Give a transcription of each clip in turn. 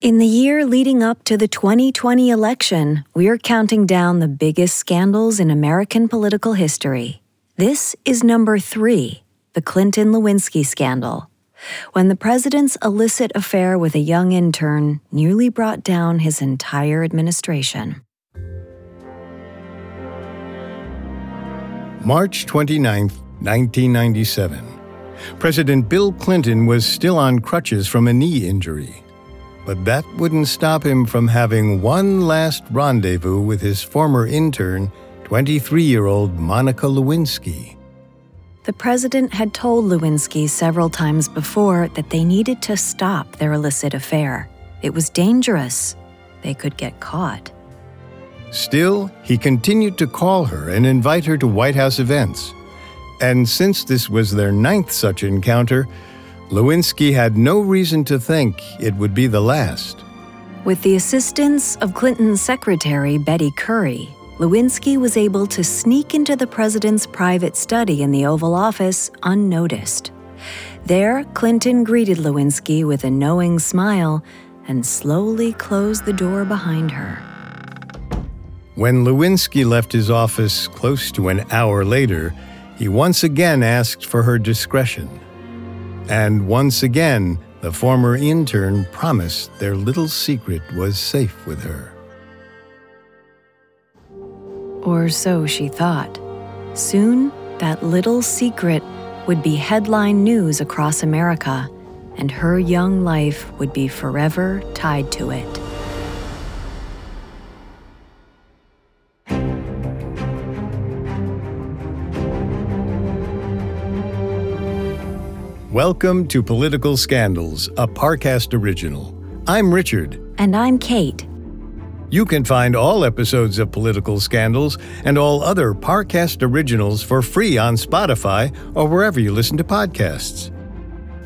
In the year leading up to the 2020 election, we're counting down the biggest scandals in American political history. This is number three the Clinton Lewinsky scandal, when the president's illicit affair with a young intern nearly brought down his entire administration. March 29, 1997. President Bill Clinton was still on crutches from a knee injury. But that wouldn't stop him from having one last rendezvous with his former intern, 23 year old Monica Lewinsky. The president had told Lewinsky several times before that they needed to stop their illicit affair. It was dangerous. They could get caught. Still, he continued to call her and invite her to White House events. And since this was their ninth such encounter, Lewinsky had no reason to think it would be the last. With the assistance of Clinton's secretary, Betty Currie, Lewinsky was able to sneak into the president's private study in the Oval Office unnoticed. There, Clinton greeted Lewinsky with a knowing smile and slowly closed the door behind her. When Lewinsky left his office close to an hour later, he once again asked for her discretion. And once again, the former intern promised their little secret was safe with her. Or so she thought. Soon, that little secret would be headline news across America, and her young life would be forever tied to it. Welcome to Political Scandals, a Parcast original. I'm Richard. And I'm Kate. You can find all episodes of Political Scandals and all other Parcast originals for free on Spotify or wherever you listen to podcasts.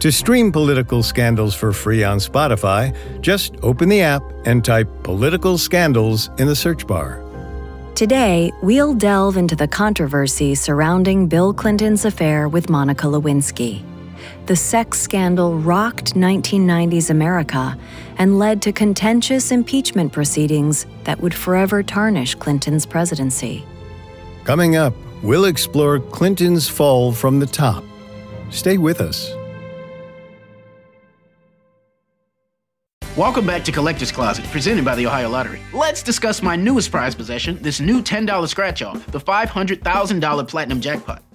To stream Political Scandals for free on Spotify, just open the app and type Political Scandals in the search bar. Today, we'll delve into the controversy surrounding Bill Clinton's affair with Monica Lewinsky the sex scandal rocked 1990s America and led to contentious impeachment proceedings that would forever tarnish Clinton's presidency. Coming up, we'll explore Clinton's fall from the top. Stay with us. Welcome back to Collector's Closet, presented by the Ohio Lottery. Let's discuss my newest prize possession, this new $10 scratch off, the $500,000 Platinum Jackpot.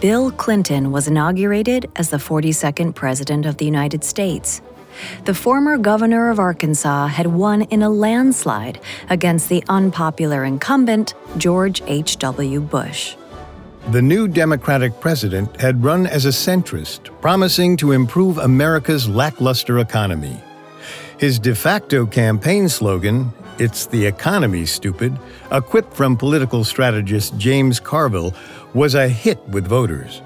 Bill Clinton was inaugurated as the 42nd President of the United States. The former governor of Arkansas had won in a landslide against the unpopular incumbent, George H.W. Bush. The new Democratic president had run as a centrist, promising to improve America's lackluster economy. His de facto campaign slogan, It's the economy, stupid, a quip from political strategist James Carville, was a hit with voters.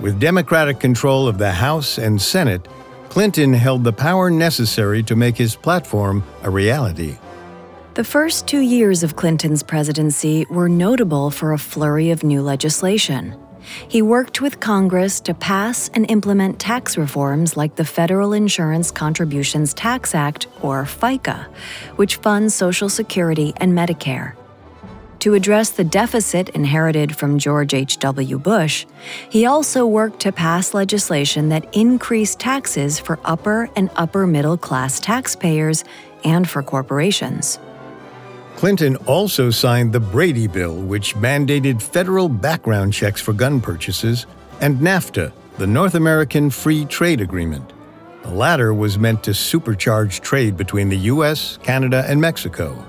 With Democratic control of the House and Senate, Clinton held the power necessary to make his platform a reality. The first two years of Clinton's presidency were notable for a flurry of new legislation. He worked with Congress to pass and implement tax reforms like the Federal Insurance Contributions Tax Act, or FICA, which funds Social Security and Medicare. To address the deficit inherited from George H.W. Bush, he also worked to pass legislation that increased taxes for upper and upper middle class taxpayers and for corporations. Clinton also signed the Brady Bill, which mandated federal background checks for gun purchases, and NAFTA, the North American Free Trade Agreement. The latter was meant to supercharge trade between the U.S., Canada, and Mexico.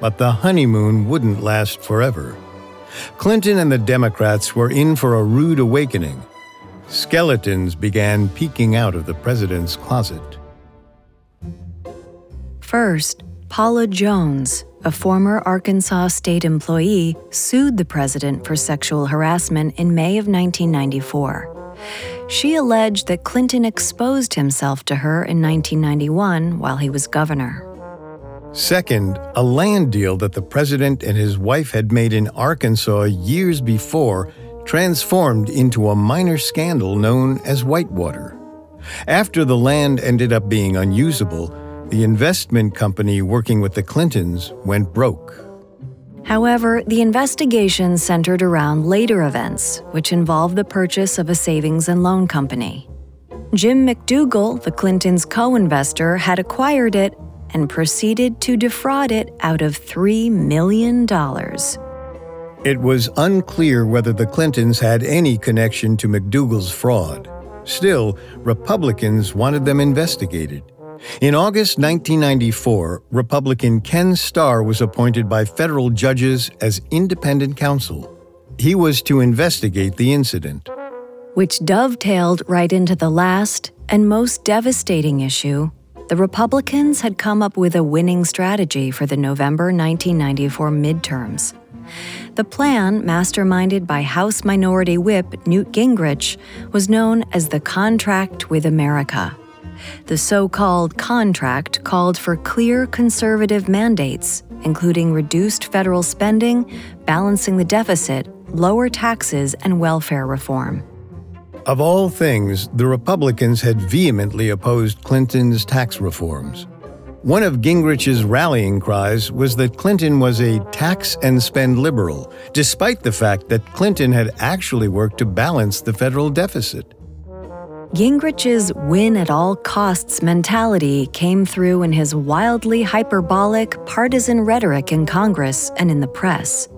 But the honeymoon wouldn't last forever. Clinton and the Democrats were in for a rude awakening. Skeletons began peeking out of the president's closet. First, Paula Jones, a former Arkansas state employee, sued the president for sexual harassment in May of 1994. She alleged that Clinton exposed himself to her in 1991 while he was governor. Second, a land deal that the president and his wife had made in Arkansas years before transformed into a minor scandal known as Whitewater. After the land ended up being unusable, the investment company working with the Clintons went broke. However, the investigation centered around later events, which involved the purchase of a savings and loan company. Jim McDougal, the Clintons' co investor, had acquired it and proceeded to defraud it out of $3 million. It was unclear whether the Clintons had any connection to McDougal's fraud. Still, Republicans wanted them investigated. In August 1994, Republican Ken Starr was appointed by federal judges as independent counsel. He was to investigate the incident. Which dovetailed right into the last and most devastating issue. The Republicans had come up with a winning strategy for the November 1994 midterms. The plan, masterminded by House Minority Whip Newt Gingrich, was known as the Contract with America. The so called contract called for clear conservative mandates, including reduced federal spending, balancing the deficit, lower taxes, and welfare reform. Of all things, the Republicans had vehemently opposed Clinton's tax reforms. One of Gingrich's rallying cries was that Clinton was a tax and spend liberal, despite the fact that Clinton had actually worked to balance the federal deficit. Gingrich's win at all costs mentality came through in his wildly hyperbolic, partisan rhetoric in Congress and in the press.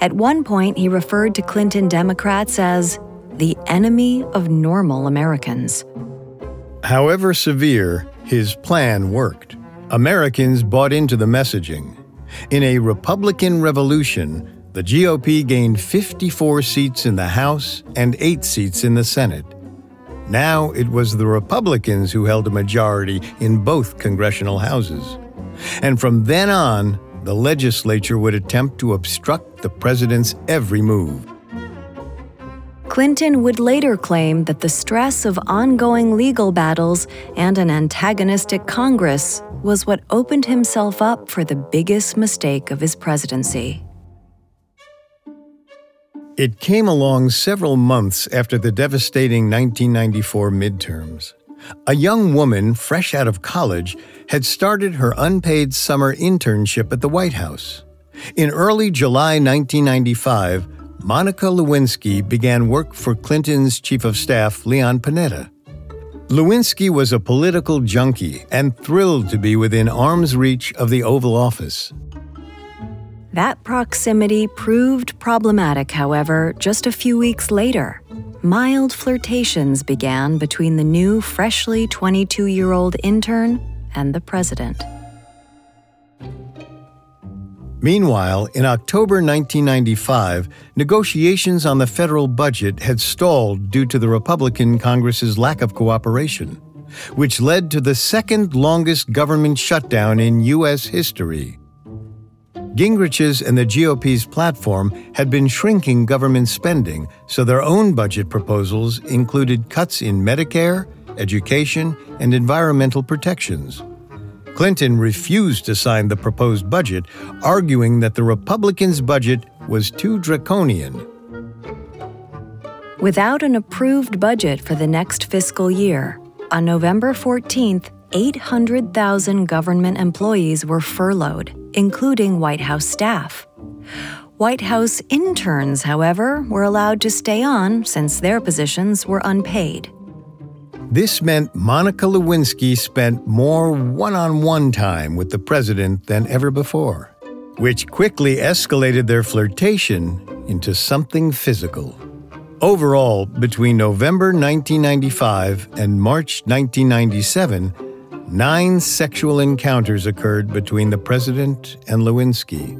At one point, he referred to Clinton Democrats as the enemy of normal Americans. However severe, his plan worked. Americans bought into the messaging. In a Republican revolution, the GOP gained 54 seats in the House and 8 seats in the Senate. Now it was the Republicans who held a majority in both congressional houses. And from then on, the legislature would attempt to obstruct the president's every move. Clinton would later claim that the stress of ongoing legal battles and an antagonistic Congress was what opened himself up for the biggest mistake of his presidency. It came along several months after the devastating 1994 midterms. A young woman, fresh out of college, had started her unpaid summer internship at the White House. In early July 1995, Monica Lewinsky began work for Clinton's chief of staff, Leon Panetta. Lewinsky was a political junkie and thrilled to be within arm's reach of the Oval Office. That proximity proved problematic, however, just a few weeks later. Mild flirtations began between the new, freshly 22 year old intern and the president. Meanwhile, in October 1995, negotiations on the federal budget had stalled due to the Republican Congress's lack of cooperation, which led to the second longest government shutdown in U.S. history. Gingrich's and the GOP's platform had been shrinking government spending, so their own budget proposals included cuts in Medicare, education, and environmental protections. Clinton refused to sign the proposed budget, arguing that the Republicans' budget was too draconian. Without an approved budget for the next fiscal year, on November 14th, 800,000 government employees were furloughed, including White House staff. White House interns, however, were allowed to stay on since their positions were unpaid. This meant Monica Lewinsky spent more one on one time with the president than ever before. which quickly escalated their flirtation into something physical. Overall, between November 1995 and March 1997, nine sexual encounters occurred between the president and Lewinsky.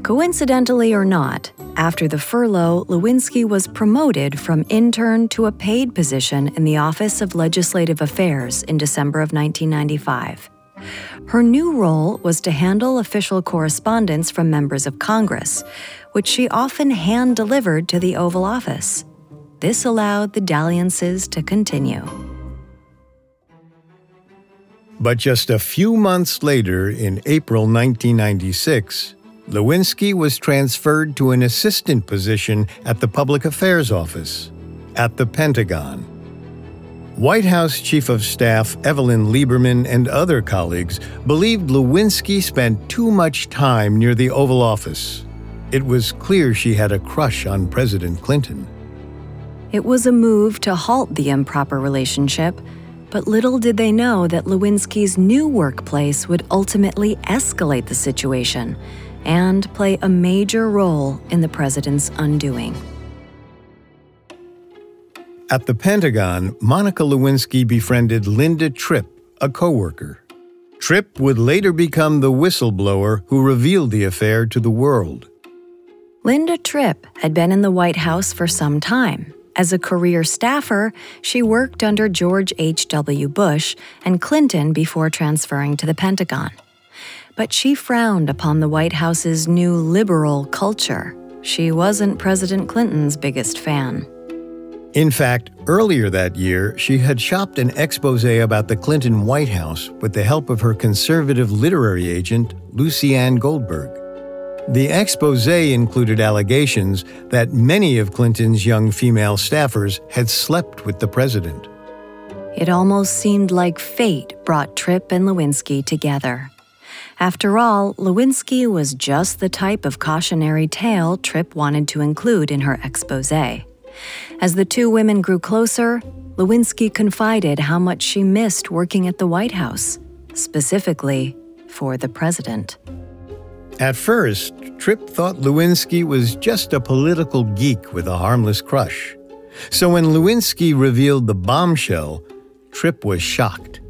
Coincidentally or not, after the furlough, Lewinsky was promoted from intern to a paid position in the Office of Legislative Affairs in December of 1995. Her new role was to handle official correspondence from members of Congress, which she often hand delivered to the Oval Office. This allowed the dalliances to continue. But just a few months later, in April 1996, Lewinsky was transferred to an assistant position at the Public Affairs Office at the Pentagon. White House Chief of Staff Evelyn Lieberman and other colleagues believed Lewinsky spent too much time near the Oval Office. It was clear she had a crush on President Clinton. It was a move to halt the improper relationship, but little did they know that Lewinsky's new workplace would ultimately escalate the situation and play a major role in the president's undoing. At the Pentagon, Monica Lewinsky befriended Linda Tripp, a coworker. Tripp would later become the whistleblower who revealed the affair to the world. Linda Tripp had been in the White House for some time. As a career staffer, she worked under George H.W. Bush and Clinton before transferring to the Pentagon. But she frowned upon the White House's new liberal culture. She wasn't President Clinton's biggest fan. In fact, earlier that year, she had shopped an expose about the Clinton White House with the help of her conservative literary agent, Lucianne Goldberg. The expose included allegations that many of Clinton's young female staffers had slept with the president. It almost seemed like fate brought Tripp and Lewinsky together. After all, Lewinsky was just the type of cautionary tale Tripp wanted to include in her expose. As the two women grew closer, Lewinsky confided how much she missed working at the White House, specifically for the president. At first, Tripp thought Lewinsky was just a political geek with a harmless crush. So when Lewinsky revealed the bombshell, Tripp was shocked.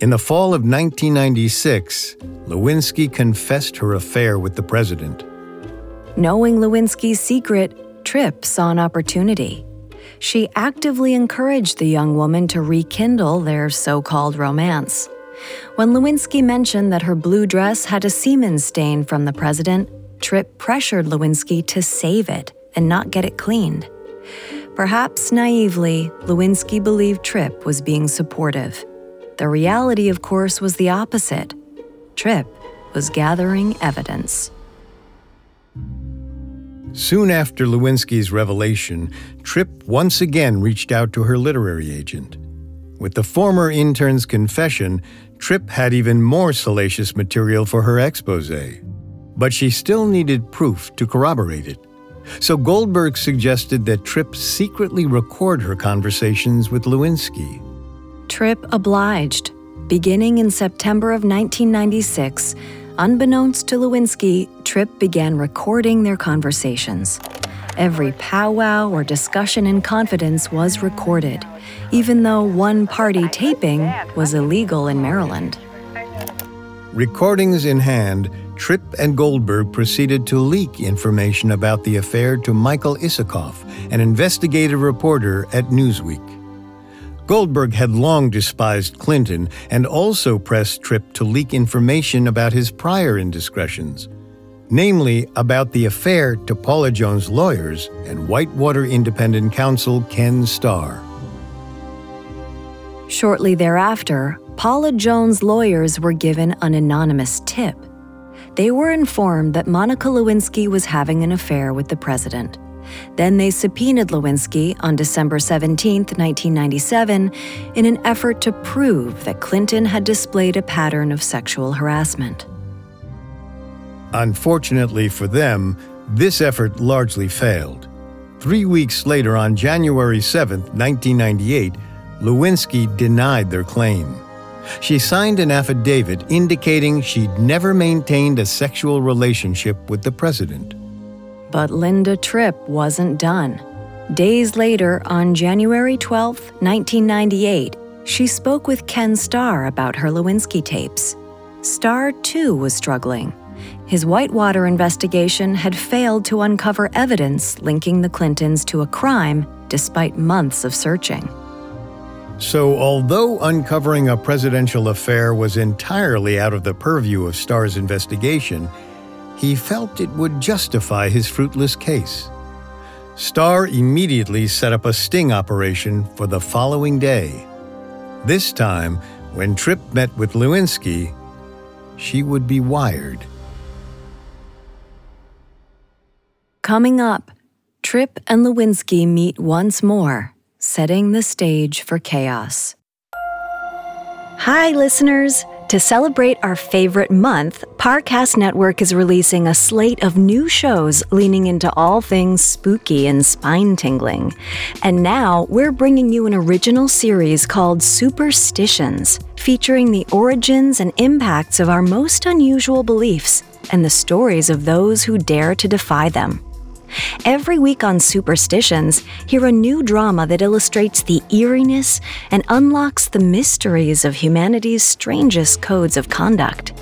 In the fall of 1996, Lewinsky confessed her affair with the president. Knowing Lewinsky's secret, Tripp saw an opportunity. She actively encouraged the young woman to rekindle their so called romance. When Lewinsky mentioned that her blue dress had a semen stain from the president, Tripp pressured Lewinsky to save it and not get it cleaned. Perhaps naively, Lewinsky believed Tripp was being supportive. The reality, of course, was the opposite. Tripp was gathering evidence. Soon after Lewinsky's revelation, Tripp once again reached out to her literary agent. With the former intern's confession, Tripp had even more salacious material for her expose. But she still needed proof to corroborate it. So Goldberg suggested that Tripp secretly record her conversations with Lewinsky. Tripp obliged. Beginning in September of 1996, unbeknownst to Lewinsky, Tripp began recording their conversations. Every powwow or discussion in confidence was recorded, even though one party taping was illegal in Maryland. Recordings in hand, Tripp and Goldberg proceeded to leak information about the affair to Michael Isikoff, an investigative reporter at Newsweek. Goldberg had long despised Clinton and also pressed Tripp to leak information about his prior indiscretions, namely about the affair to Paula Jones' lawyers and Whitewater Independent Counsel Ken Starr. Shortly thereafter, Paula Jones' lawyers were given an anonymous tip. They were informed that Monica Lewinsky was having an affair with the president. Then they subpoenaed Lewinsky on December 17, 1997, in an effort to prove that Clinton had displayed a pattern of sexual harassment. Unfortunately for them, this effort largely failed. Three weeks later, on January 7, 1998, Lewinsky denied their claim. She signed an affidavit indicating she'd never maintained a sexual relationship with the president. But Linda Tripp wasn't done. Days later, on January 12, 1998, she spoke with Ken Starr about her Lewinsky tapes. Starr, too, was struggling. His Whitewater investigation had failed to uncover evidence linking the Clintons to a crime despite months of searching. So, although uncovering a presidential affair was entirely out of the purview of Starr's investigation, he felt it would justify his fruitless case. Starr immediately set up a sting operation for the following day. This time, when Tripp met with Lewinsky, she would be wired. Coming up, Tripp and Lewinsky meet once more, setting the stage for chaos. Hi, listeners! To celebrate our favorite month, Parcast Network is releasing a slate of new shows leaning into all things spooky and spine tingling. And now we're bringing you an original series called Superstitions, featuring the origins and impacts of our most unusual beliefs and the stories of those who dare to defy them. Every week on Superstitions, hear a new drama that illustrates the eeriness and unlocks the mysteries of humanity's strangest codes of conduct.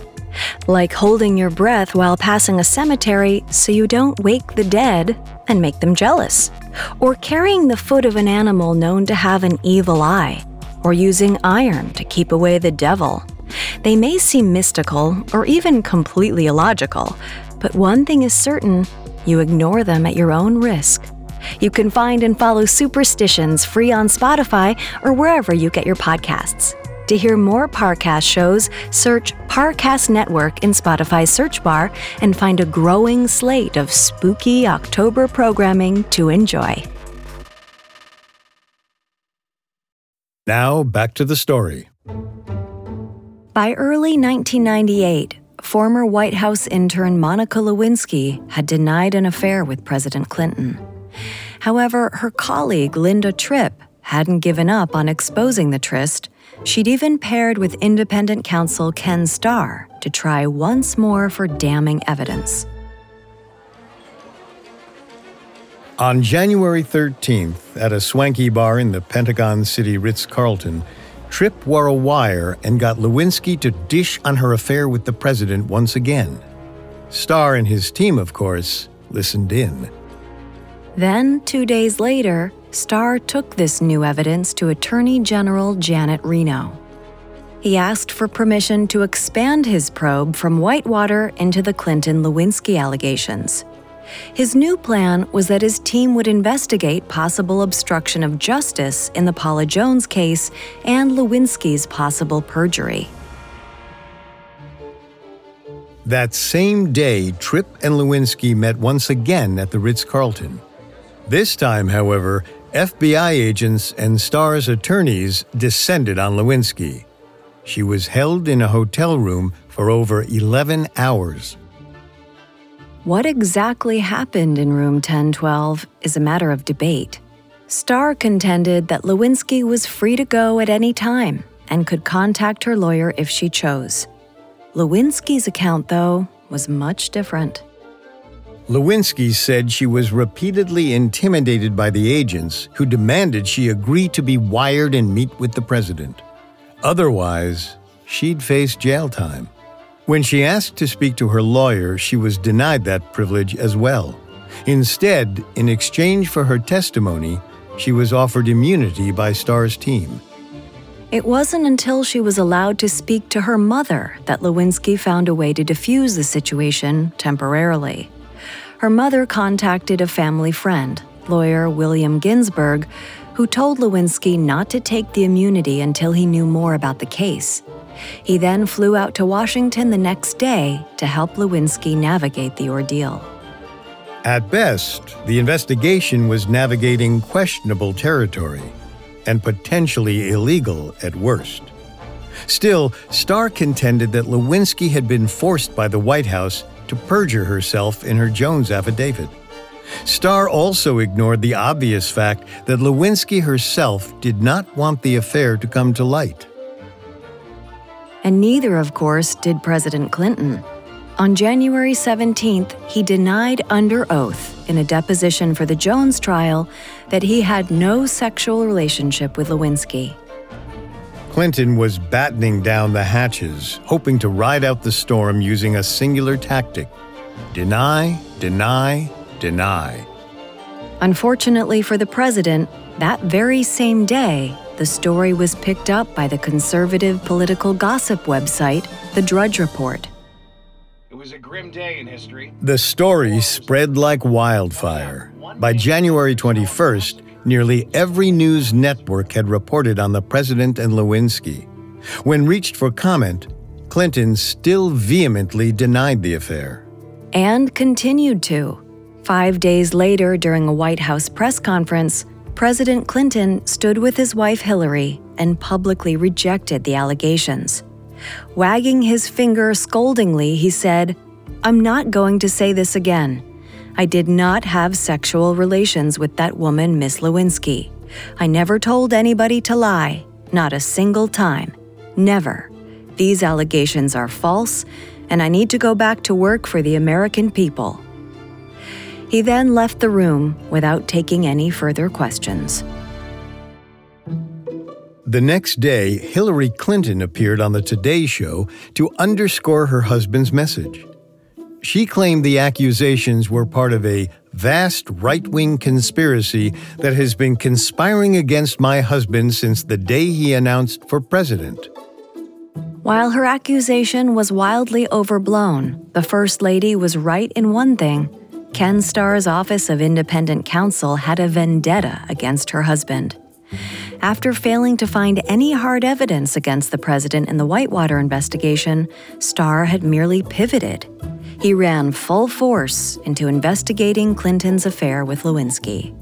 Like holding your breath while passing a cemetery so you don't wake the dead and make them jealous, or carrying the foot of an animal known to have an evil eye, or using iron to keep away the devil. They may seem mystical or even completely illogical, but one thing is certain you ignore them at your own risk. You can find and follow Superstitions free on Spotify or wherever you get your podcasts. To hear more Parcast shows, search Parcast Network in Spotify's search bar and find a growing slate of spooky October programming to enjoy. Now, back to the story. By early 1998, former White House intern Monica Lewinsky had denied an affair with President Clinton. However, her colleague Linda Tripp hadn't given up on exposing the tryst. She'd even paired with independent counsel Ken Starr to try once more for damning evidence. On January 13th, at a swanky bar in the Pentagon City Ritz Carlton, Tripp wore a wire and got Lewinsky to dish on her affair with the president once again. Starr and his team, of course, listened in. Then, two days later, Starr took this new evidence to Attorney General Janet Reno. He asked for permission to expand his probe from Whitewater into the Clinton Lewinsky allegations. His new plan was that his team would investigate possible obstruction of justice in the Paula Jones case and Lewinsky's possible perjury. That same day, Tripp and Lewinsky met once again at the Ritz Carlton. This time, however, FBI agents and Starr's attorneys descended on Lewinsky. She was held in a hotel room for over 11 hours. What exactly happened in room 1012 is a matter of debate. Starr contended that Lewinsky was free to go at any time and could contact her lawyer if she chose. Lewinsky's account, though, was much different. Lewinsky said she was repeatedly intimidated by the agents who demanded she agree to be wired and meet with the president. Otherwise, she'd face jail time. When she asked to speak to her lawyer, she was denied that privilege as well. Instead, in exchange for her testimony, she was offered immunity by Starr's team. It wasn't until she was allowed to speak to her mother that Lewinsky found a way to defuse the situation temporarily. Her mother contacted a family friend, lawyer William Ginsburg, who told Lewinsky not to take the immunity until he knew more about the case. He then flew out to Washington the next day to help Lewinsky navigate the ordeal. At best, the investigation was navigating questionable territory and potentially illegal at worst. Still, Starr contended that Lewinsky had been forced by the White House to perjure herself in her Jones affidavit. Starr also ignored the obvious fact that Lewinsky herself did not want the affair to come to light. And neither, of course, did President Clinton. On January 17th, he denied under oath in a deposition for the Jones trial that he had no sexual relationship with Lewinsky. Clinton was battening down the hatches, hoping to ride out the storm using a singular tactic deny, deny, deny. Unfortunately for the president, that very same day, the story was picked up by the conservative political gossip website, The Drudge Report. It was a grim day in history. The story spread like wildfire. By January 21st, nearly every news network had reported on the president and Lewinsky. When reached for comment, Clinton still vehemently denied the affair. And continued to. Five days later, during a White House press conference, President Clinton stood with his wife Hillary and publicly rejected the allegations. Wagging his finger scoldingly, he said, I'm not going to say this again. I did not have sexual relations with that woman, Miss Lewinsky. I never told anybody to lie, not a single time. Never. These allegations are false, and I need to go back to work for the American people. He then left the room without taking any further questions. The next day, Hillary Clinton appeared on the Today Show to underscore her husband's message. She claimed the accusations were part of a vast right wing conspiracy that has been conspiring against my husband since the day he announced for president. While her accusation was wildly overblown, the First Lady was right in one thing Ken Starr's Office of Independent Counsel had a vendetta against her husband. After failing to find any hard evidence against the president in the Whitewater investigation, Starr had merely pivoted. He ran full force into investigating Clinton's affair with Lewinsky.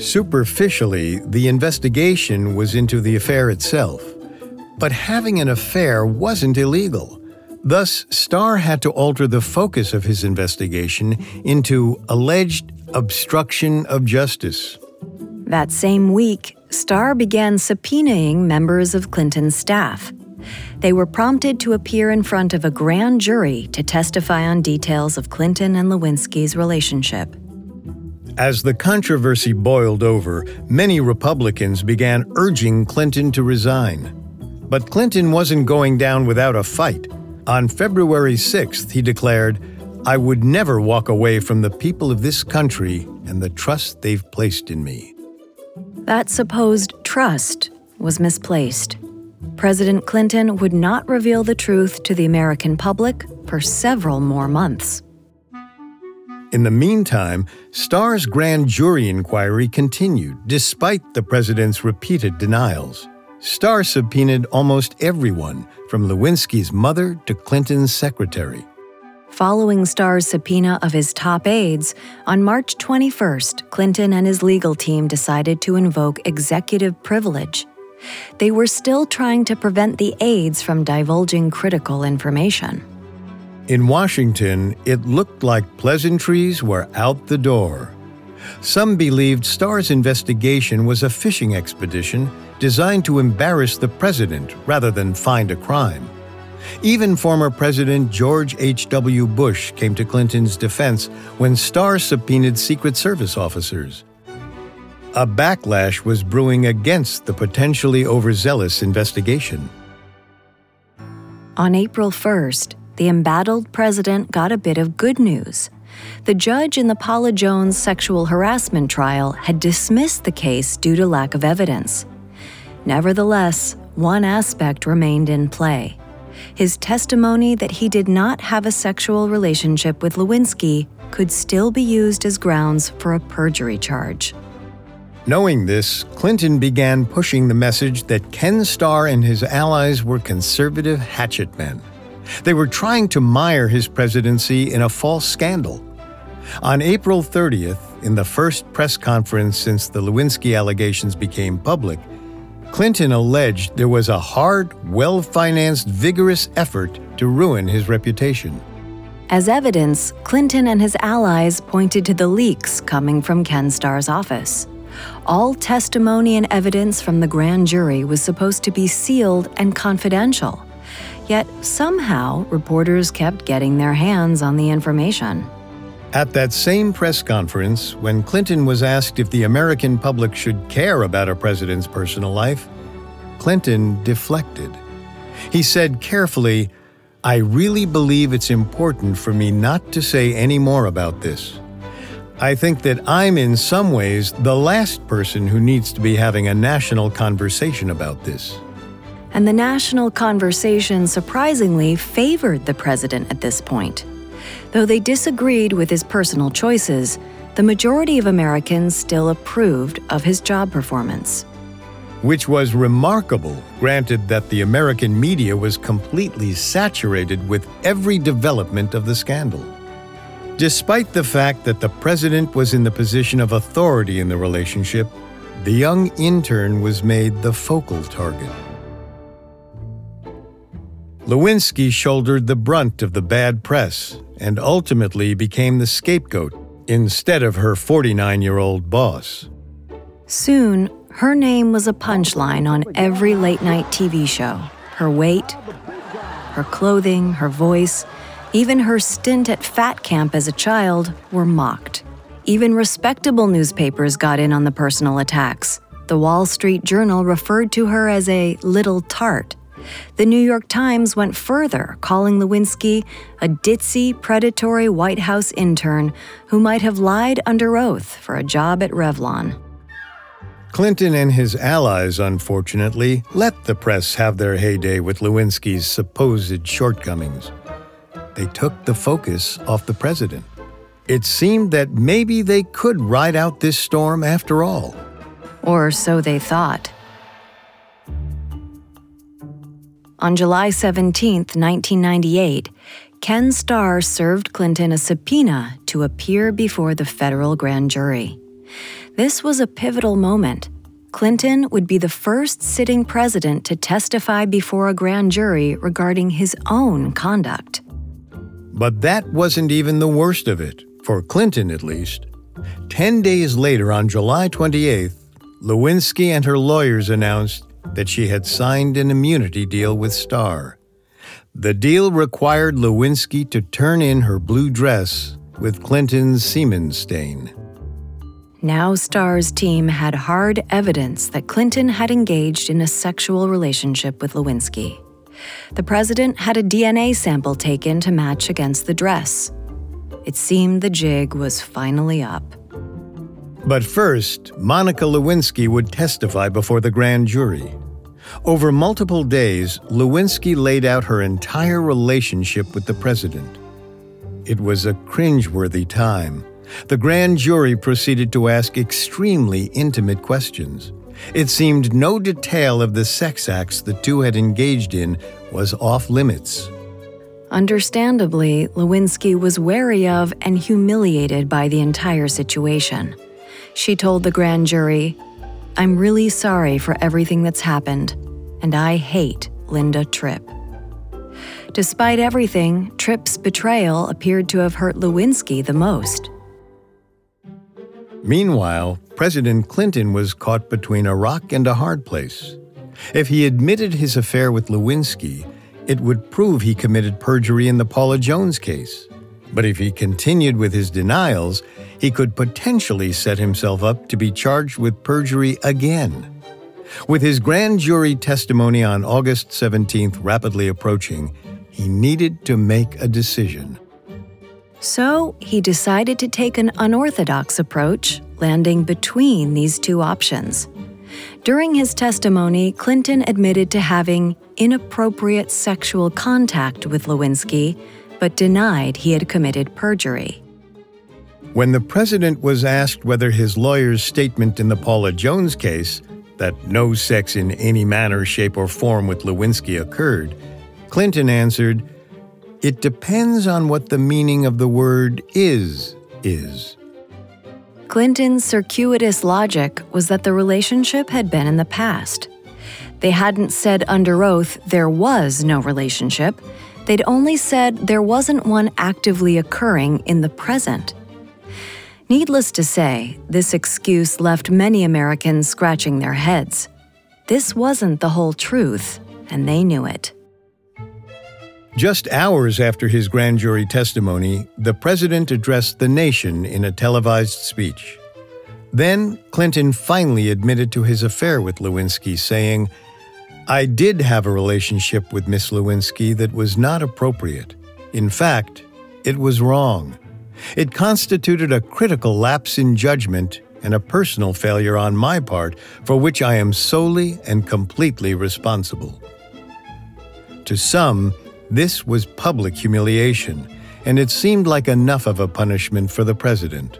Superficially, the investigation was into the affair itself. But having an affair wasn't illegal. Thus, Starr had to alter the focus of his investigation into alleged obstruction of justice. That same week, Starr began subpoenaing members of Clinton's staff. They were prompted to appear in front of a grand jury to testify on details of Clinton and Lewinsky's relationship. As the controversy boiled over, many Republicans began urging Clinton to resign. But Clinton wasn't going down without a fight. On February 6th, he declared, I would never walk away from the people of this country and the trust they've placed in me. That supposed trust was misplaced. President Clinton would not reveal the truth to the American public for several more months. In the meantime, Starr's grand jury inquiry continued despite the president's repeated denials. Starr subpoenaed almost everyone, from Lewinsky's mother to Clinton's secretary. Following Starr's subpoena of his top aides, on March 21st, Clinton and his legal team decided to invoke executive privilege. They were still trying to prevent the aides from divulging critical information. In Washington, it looked like pleasantries were out the door. Some believed Starr's investigation was a fishing expedition designed to embarrass the president rather than find a crime. Even former President George H.W. Bush came to Clinton's defense when Starr subpoenaed Secret Service officers. A backlash was brewing against the potentially overzealous investigation. On April 1st, the embattled president got a bit of good news. The judge in the Paula Jones sexual harassment trial had dismissed the case due to lack of evidence. Nevertheless, one aspect remained in play his testimony that he did not have a sexual relationship with Lewinsky could still be used as grounds for a perjury charge. Knowing this, Clinton began pushing the message that Ken Starr and his allies were conservative hatchet men. They were trying to mire his presidency in a false scandal. On April 30th, in the first press conference since the Lewinsky allegations became public, Clinton alleged there was a hard, well financed, vigorous effort to ruin his reputation. As evidence, Clinton and his allies pointed to the leaks coming from Ken Starr's office. All testimony and evidence from the grand jury was supposed to be sealed and confidential. Yet somehow, reporters kept getting their hands on the information. At that same press conference, when Clinton was asked if the American public should care about a president's personal life, Clinton deflected. He said carefully, I really believe it's important for me not to say any more about this. I think that I'm in some ways the last person who needs to be having a national conversation about this. And the national conversation surprisingly favored the president at this point. Though they disagreed with his personal choices, the majority of Americans still approved of his job performance. Which was remarkable, granted that the American media was completely saturated with every development of the scandal. Despite the fact that the president was in the position of authority in the relationship, the young intern was made the focal target. Lewinsky shouldered the brunt of the bad press and ultimately became the scapegoat instead of her 49 year old boss. Soon, her name was a punchline on every late night TV show. Her weight, her clothing, her voice, even her stint at fat camp as a child were mocked. Even respectable newspapers got in on the personal attacks. The Wall Street Journal referred to her as a little tart the New York Times went further, calling Lewinsky a ditzy, predatory White House intern who might have lied under oath for a job at Revlon. Clinton and his allies, unfortunately, let the press have their heyday with Lewinsky's supposed shortcomings. They took the focus off the president. It seemed that maybe they could ride out this storm after all. Or so they thought. On July 17, 1998, Ken Starr served Clinton a subpoena to appear before the federal grand jury. This was a pivotal moment. Clinton would be the first sitting president to testify before a grand jury regarding his own conduct. But that wasn't even the worst of it, for Clinton at least. Ten days later, on July 28th, Lewinsky and her lawyers announced that she had signed an immunity deal with Starr. The deal required Lewinsky to turn in her blue dress with Clinton's semen stain. Now Starr's team had hard evidence that Clinton had engaged in a sexual relationship with Lewinsky. The president had a DNA sample taken to match against the dress. It seemed the jig was finally up. But first, Monica Lewinsky would testify before the grand jury. Over multiple days, Lewinsky laid out her entire relationship with the president. It was a cringeworthy time. The grand jury proceeded to ask extremely intimate questions. It seemed no detail of the sex acts the two had engaged in was off limits. Understandably, Lewinsky was wary of and humiliated by the entire situation. She told the grand jury, I'm really sorry for everything that's happened, and I hate Linda Tripp. Despite everything, Tripp's betrayal appeared to have hurt Lewinsky the most. Meanwhile, President Clinton was caught between a rock and a hard place. If he admitted his affair with Lewinsky, it would prove he committed perjury in the Paula Jones case. But if he continued with his denials, he could potentially set himself up to be charged with perjury again. With his grand jury testimony on August 17th rapidly approaching, he needed to make a decision. So he decided to take an unorthodox approach, landing between these two options. During his testimony, Clinton admitted to having inappropriate sexual contact with Lewinsky but denied he had committed perjury. When the president was asked whether his lawyer's statement in the Paula Jones case, that no sex in any manner, shape, or form with Lewinsky occurred, Clinton answered, It depends on what the meaning of the word is, is. Clinton's circuitous logic was that the relationship had been in the past. They hadn't said under oath there was no relationship, They'd only said there wasn't one actively occurring in the present. Needless to say, this excuse left many Americans scratching their heads. This wasn't the whole truth, and they knew it. Just hours after his grand jury testimony, the president addressed the nation in a televised speech. Then, Clinton finally admitted to his affair with Lewinsky, saying, I did have a relationship with Miss Lewinsky that was not appropriate. In fact, it was wrong. It constituted a critical lapse in judgment and a personal failure on my part for which I am solely and completely responsible. To some, this was public humiliation, and it seemed like enough of a punishment for the president.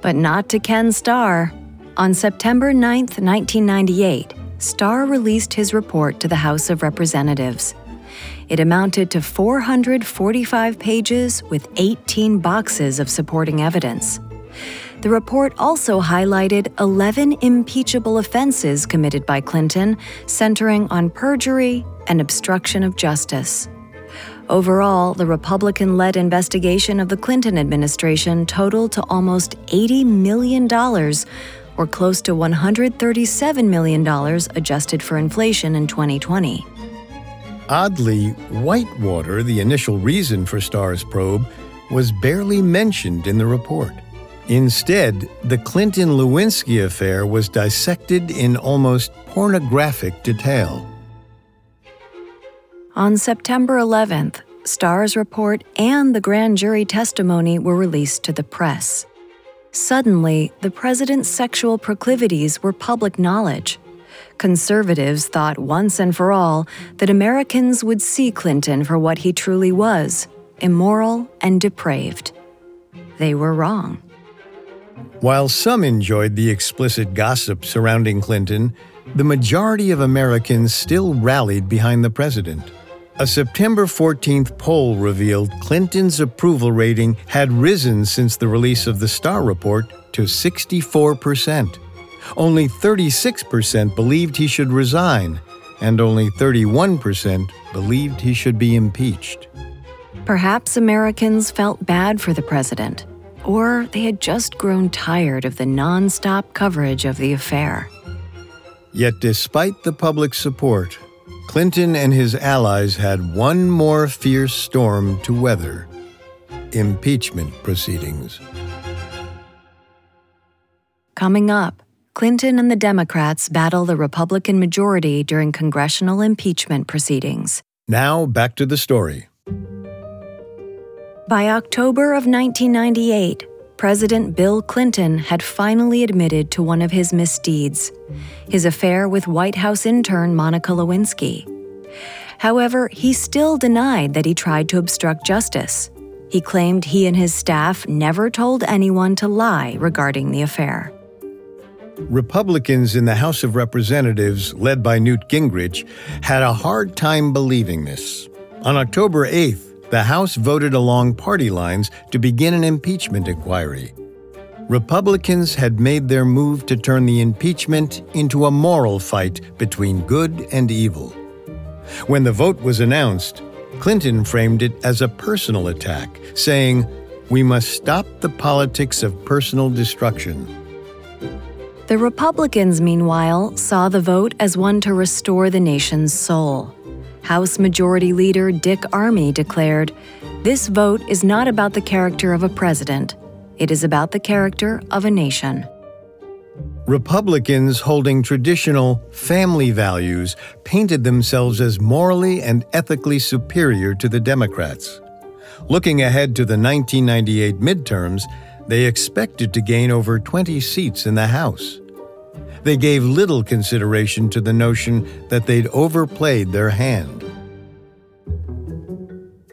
But not to Ken Starr. On September 9, 1998, Starr released his report to the House of Representatives. It amounted to 445 pages with 18 boxes of supporting evidence. The report also highlighted 11 impeachable offenses committed by Clinton, centering on perjury and obstruction of justice. Overall, the Republican led investigation of the Clinton administration totaled to almost $80 million, or close to $137 million adjusted for inflation in 2020. Oddly, Whitewater, the initial reason for Starr's probe, was barely mentioned in the report. Instead, the Clinton Lewinsky affair was dissected in almost pornographic detail. On September 11th, Starr's report and the grand jury testimony were released to the press. Suddenly, the president's sexual proclivities were public knowledge. Conservatives thought once and for all that Americans would see Clinton for what he truly was immoral and depraved. They were wrong. While some enjoyed the explicit gossip surrounding Clinton, the majority of Americans still rallied behind the president. A September 14th poll revealed Clinton's approval rating had risen since the release of the Starr Report to 64%. Only 36% believed he should resign, and only 31% believed he should be impeached. Perhaps Americans felt bad for the president, or they had just grown tired of the nonstop coverage of the affair. Yet, despite the public support, Clinton and his allies had one more fierce storm to weather impeachment proceedings. Coming up, Clinton and the Democrats battle the Republican majority during congressional impeachment proceedings. Now, back to the story. By October of 1998, President Bill Clinton had finally admitted to one of his misdeeds his affair with White House intern Monica Lewinsky. However, he still denied that he tried to obstruct justice. He claimed he and his staff never told anyone to lie regarding the affair. Republicans in the House of Representatives, led by Newt Gingrich, had a hard time believing this. On October 8th, the House voted along party lines to begin an impeachment inquiry. Republicans had made their move to turn the impeachment into a moral fight between good and evil. When the vote was announced, Clinton framed it as a personal attack, saying, We must stop the politics of personal destruction. The Republicans, meanwhile, saw the vote as one to restore the nation's soul. House Majority Leader Dick Armey declared, This vote is not about the character of a president, it is about the character of a nation. Republicans holding traditional family values painted themselves as morally and ethically superior to the Democrats. Looking ahead to the 1998 midterms, they expected to gain over 20 seats in the House. They gave little consideration to the notion that they'd overplayed their hand.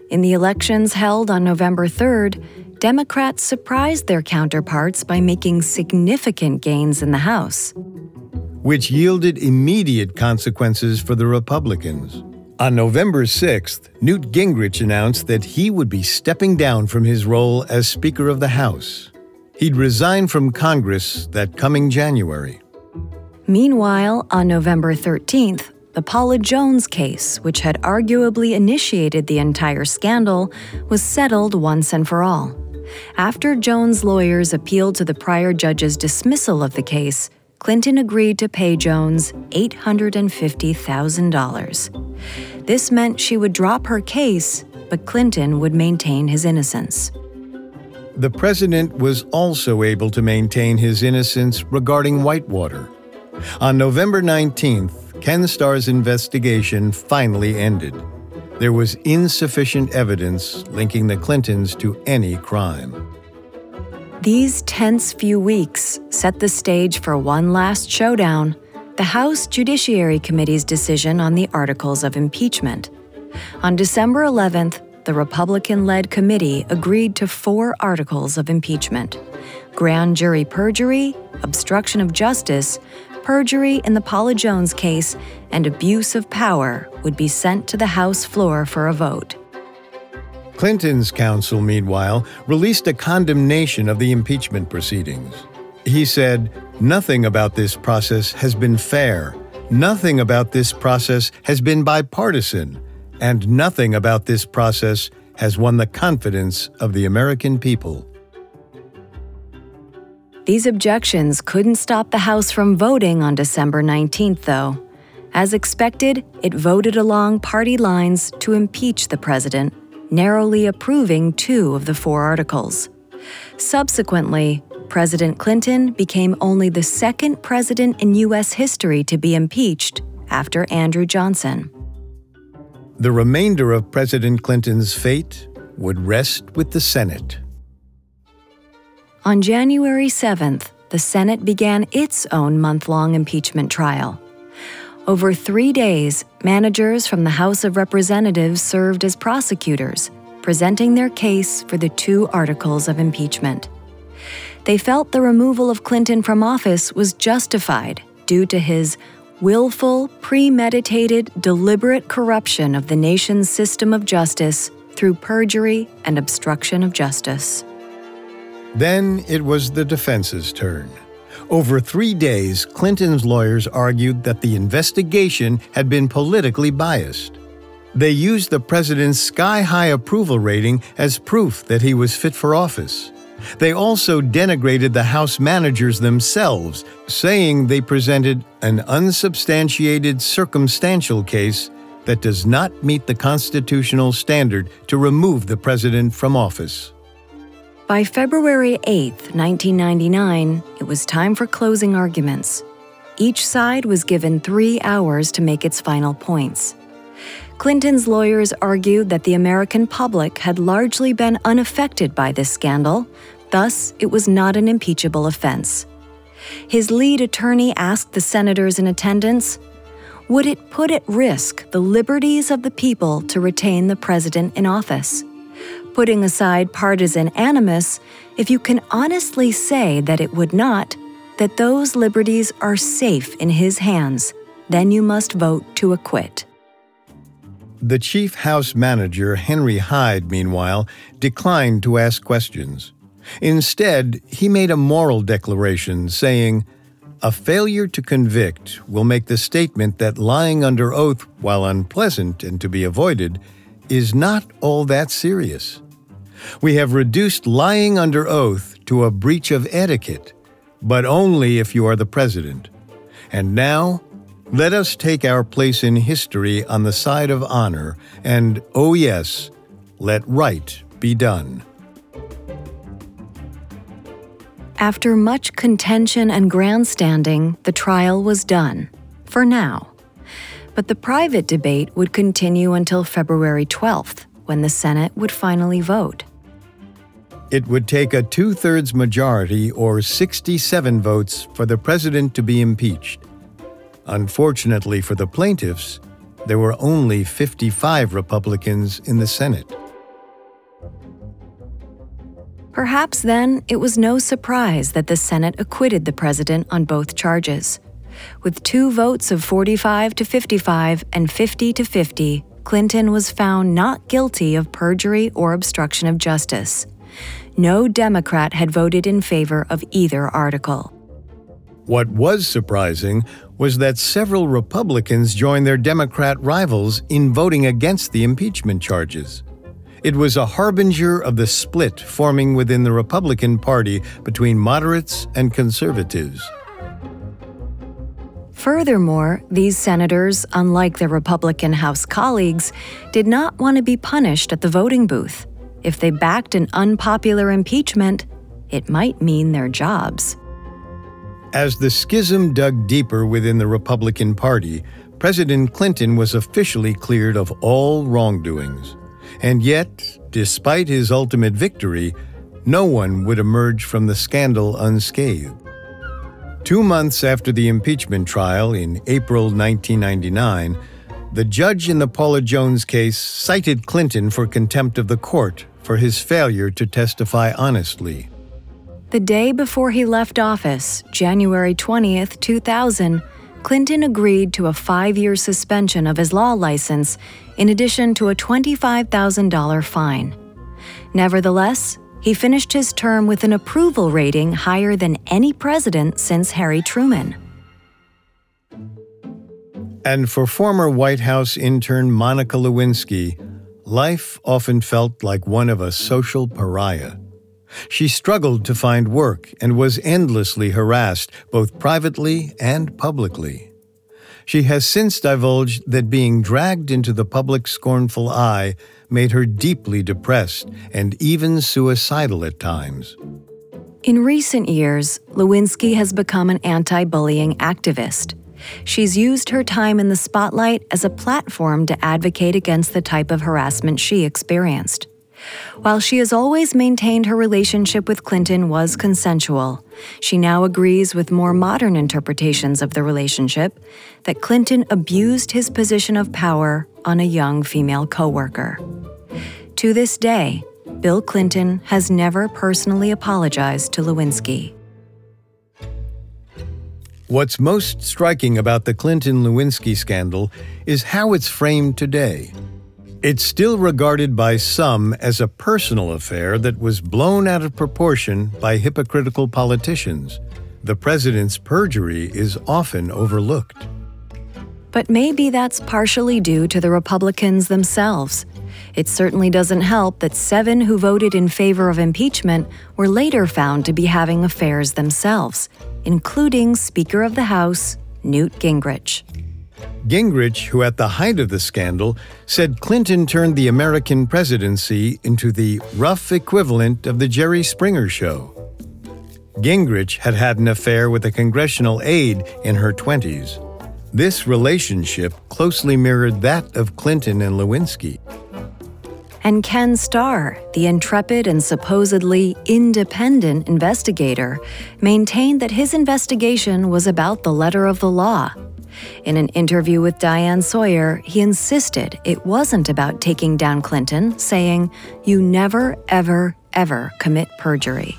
In the elections held on November 3rd, Democrats surprised their counterparts by making significant gains in the House, which yielded immediate consequences for the Republicans. On November 6th, Newt Gingrich announced that he would be stepping down from his role as Speaker of the House. He'd resign from Congress that coming January. Meanwhile, on November 13th, the Paula Jones case, which had arguably initiated the entire scandal, was settled once and for all. After Jones' lawyers appealed to the prior judge's dismissal of the case, Clinton agreed to pay Jones $850,000. This meant she would drop her case, but Clinton would maintain his innocence. The president was also able to maintain his innocence regarding Whitewater. On November 19th, Ken Starr's investigation finally ended. There was insufficient evidence linking the Clintons to any crime. These tense few weeks set the stage for one last showdown the House Judiciary Committee's decision on the articles of impeachment. On December 11th, the Republican led committee agreed to four articles of impeachment grand jury perjury, obstruction of justice, perjury in the Paula Jones case, and abuse of power would be sent to the House floor for a vote. Clinton's counsel, meanwhile, released a condemnation of the impeachment proceedings. He said, Nothing about this process has been fair. Nothing about this process has been bipartisan. And nothing about this process has won the confidence of the American people. These objections couldn't stop the House from voting on December 19th, though. As expected, it voted along party lines to impeach the president, narrowly approving two of the four articles. Subsequently, President Clinton became only the second president in U.S. history to be impeached after Andrew Johnson. The remainder of President Clinton's fate would rest with the Senate. On January 7th, the Senate began its own month long impeachment trial. Over three days, managers from the House of Representatives served as prosecutors, presenting their case for the two articles of impeachment. They felt the removal of Clinton from office was justified due to his willful, premeditated, deliberate corruption of the nation's system of justice through perjury and obstruction of justice. Then it was the defense's turn. Over three days, Clinton's lawyers argued that the investigation had been politically biased. They used the president's sky high approval rating as proof that he was fit for office. They also denigrated the House managers themselves, saying they presented an unsubstantiated circumstantial case that does not meet the constitutional standard to remove the president from office. By February 8, 1999, it was time for closing arguments. Each side was given three hours to make its final points. Clinton's lawyers argued that the American public had largely been unaffected by this scandal, thus, it was not an impeachable offense. His lead attorney asked the senators in attendance Would it put at risk the liberties of the people to retain the president in office? Putting aside partisan animus, if you can honestly say that it would not, that those liberties are safe in his hands, then you must vote to acquit. The chief house manager, Henry Hyde, meanwhile, declined to ask questions. Instead, he made a moral declaration saying, A failure to convict will make the statement that lying under oath, while unpleasant and to be avoided, is not all that serious. We have reduced lying under oath to a breach of etiquette, but only if you are the president. And now, let us take our place in history on the side of honor, and oh yes, let right be done. After much contention and grandstanding, the trial was done, for now but the private debate would continue until February 12th, when the Senate would finally vote. It would take a two thirds majority, or 67 votes, for the president to be impeached. Unfortunately for the plaintiffs, there were only 55 Republicans in the Senate. Perhaps then it was no surprise that the Senate acquitted the president on both charges. With two votes of 45 to 55 and 50 to 50, Clinton was found not guilty of perjury or obstruction of justice. No Democrat had voted in favor of either article. What was surprising was that several Republicans joined their Democrat rivals in voting against the impeachment charges. It was a harbinger of the split forming within the Republican Party between moderates and conservatives. Furthermore, these senators, unlike their Republican House colleagues, did not want to be punished at the voting booth. If they backed an unpopular impeachment, it might mean their jobs. As the schism dug deeper within the Republican Party, President Clinton was officially cleared of all wrongdoings. And yet, despite his ultimate victory, no one would emerge from the scandal unscathed. Two months after the impeachment trial in April 1999, the judge in the Paula Jones case cited Clinton for contempt of the court for his failure to testify honestly. The day before he left office, January 20th, 2000, Clinton agreed to a five year suspension of his law license, in addition to a $25,000 fine. Nevertheless, he finished his term with an approval rating higher than any president since Harry Truman. And for former White House intern Monica Lewinsky, life often felt like one of a social pariah. She struggled to find work and was endlessly harassed, both privately and publicly. She has since divulged that being dragged into the public scornful eye made her deeply depressed and even suicidal at times. In recent years, Lewinsky has become an anti bullying activist. She's used her time in the spotlight as a platform to advocate against the type of harassment she experienced. While she has always maintained her relationship with Clinton was consensual, she now agrees with more modern interpretations of the relationship that Clinton abused his position of power on a young female coworker. To this day, Bill Clinton has never personally apologized to Lewinsky. What's most striking about the Clinton Lewinsky scandal is how it's framed today. It's still regarded by some as a personal affair that was blown out of proportion by hypocritical politicians. The president's perjury is often overlooked. But maybe that's partially due to the Republicans themselves. It certainly doesn't help that seven who voted in favor of impeachment were later found to be having affairs themselves, including Speaker of the House, Newt Gingrich. Gingrich, who at the height of the scandal said Clinton turned the American presidency into the rough equivalent of the Jerry Springer show. Gingrich had had an affair with a congressional aide in her 20s. This relationship closely mirrored that of Clinton and Lewinsky. And Ken Starr, the intrepid and supposedly independent investigator, maintained that his investigation was about the letter of the law. In an interview with Diane Sawyer, he insisted it wasn't about taking down Clinton, saying, You never, ever, ever commit perjury.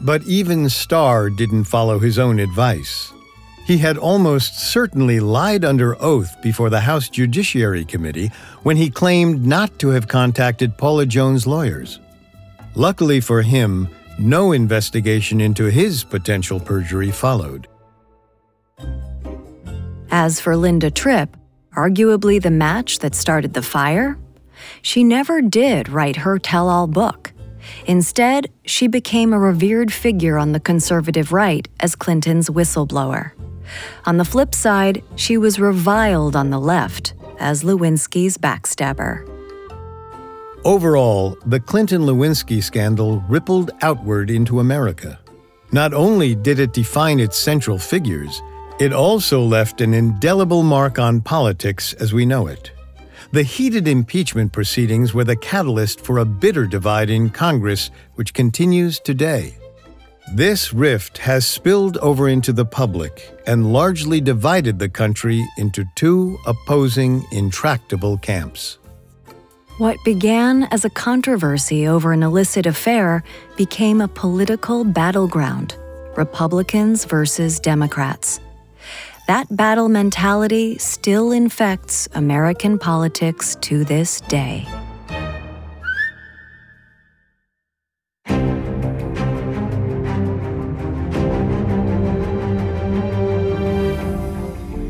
But even Starr didn't follow his own advice. He had almost certainly lied under oath before the House Judiciary Committee when he claimed not to have contacted Paula Jones' lawyers. Luckily for him, no investigation into his potential perjury followed. As for Linda Tripp, arguably the match that started the fire, she never did write her tell all book. Instead, she became a revered figure on the conservative right as Clinton's whistleblower. On the flip side, she was reviled on the left as Lewinsky's backstabber. Overall, the Clinton Lewinsky scandal rippled outward into America. Not only did it define its central figures, it also left an indelible mark on politics as we know it. The heated impeachment proceedings were the catalyst for a bitter divide in Congress, which continues today. This rift has spilled over into the public and largely divided the country into two opposing, intractable camps. What began as a controversy over an illicit affair became a political battleground Republicans versus Democrats. That battle mentality still infects American politics to this day.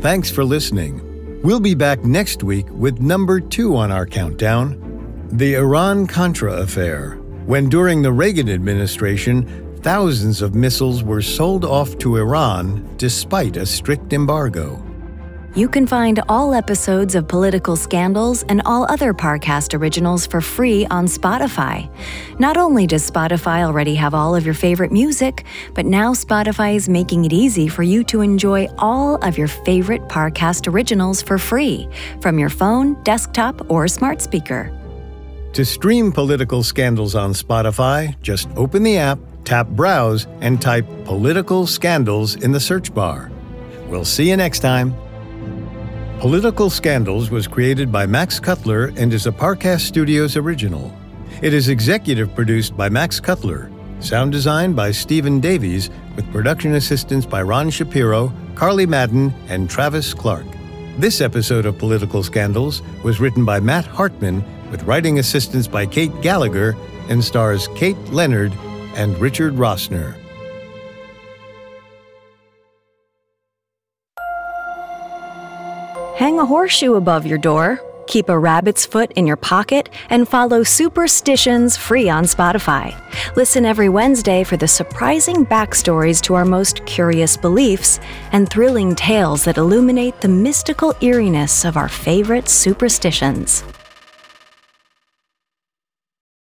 Thanks for listening. We'll be back next week with number two on our countdown the Iran Contra affair, when during the Reagan administration, thousands of missiles were sold off to Iran despite a strict embargo. You can find all episodes of Political Scandals and all other Parcast originals for free on Spotify. Not only does Spotify already have all of your favorite music, but now Spotify is making it easy for you to enjoy all of your favorite Parcast originals for free from your phone, desktop, or smart speaker. To stream Political Scandals on Spotify, just open the app, tap Browse, and type Political Scandals in the search bar. We'll see you next time. Political Scandals was created by Max Cutler and is a Parcast Studios original. It is executive produced by Max Cutler, sound designed by Stephen Davies, with production assistance by Ron Shapiro, Carly Madden, and Travis Clark. This episode of Political Scandals was written by Matt Hartman, with writing assistance by Kate Gallagher, and stars Kate Leonard and Richard Rossner. Hang a horseshoe above your door, keep a rabbit's foot in your pocket, and follow Superstitions free on Spotify. Listen every Wednesday for the surprising backstories to our most curious beliefs and thrilling tales that illuminate the mystical eeriness of our favorite superstitions.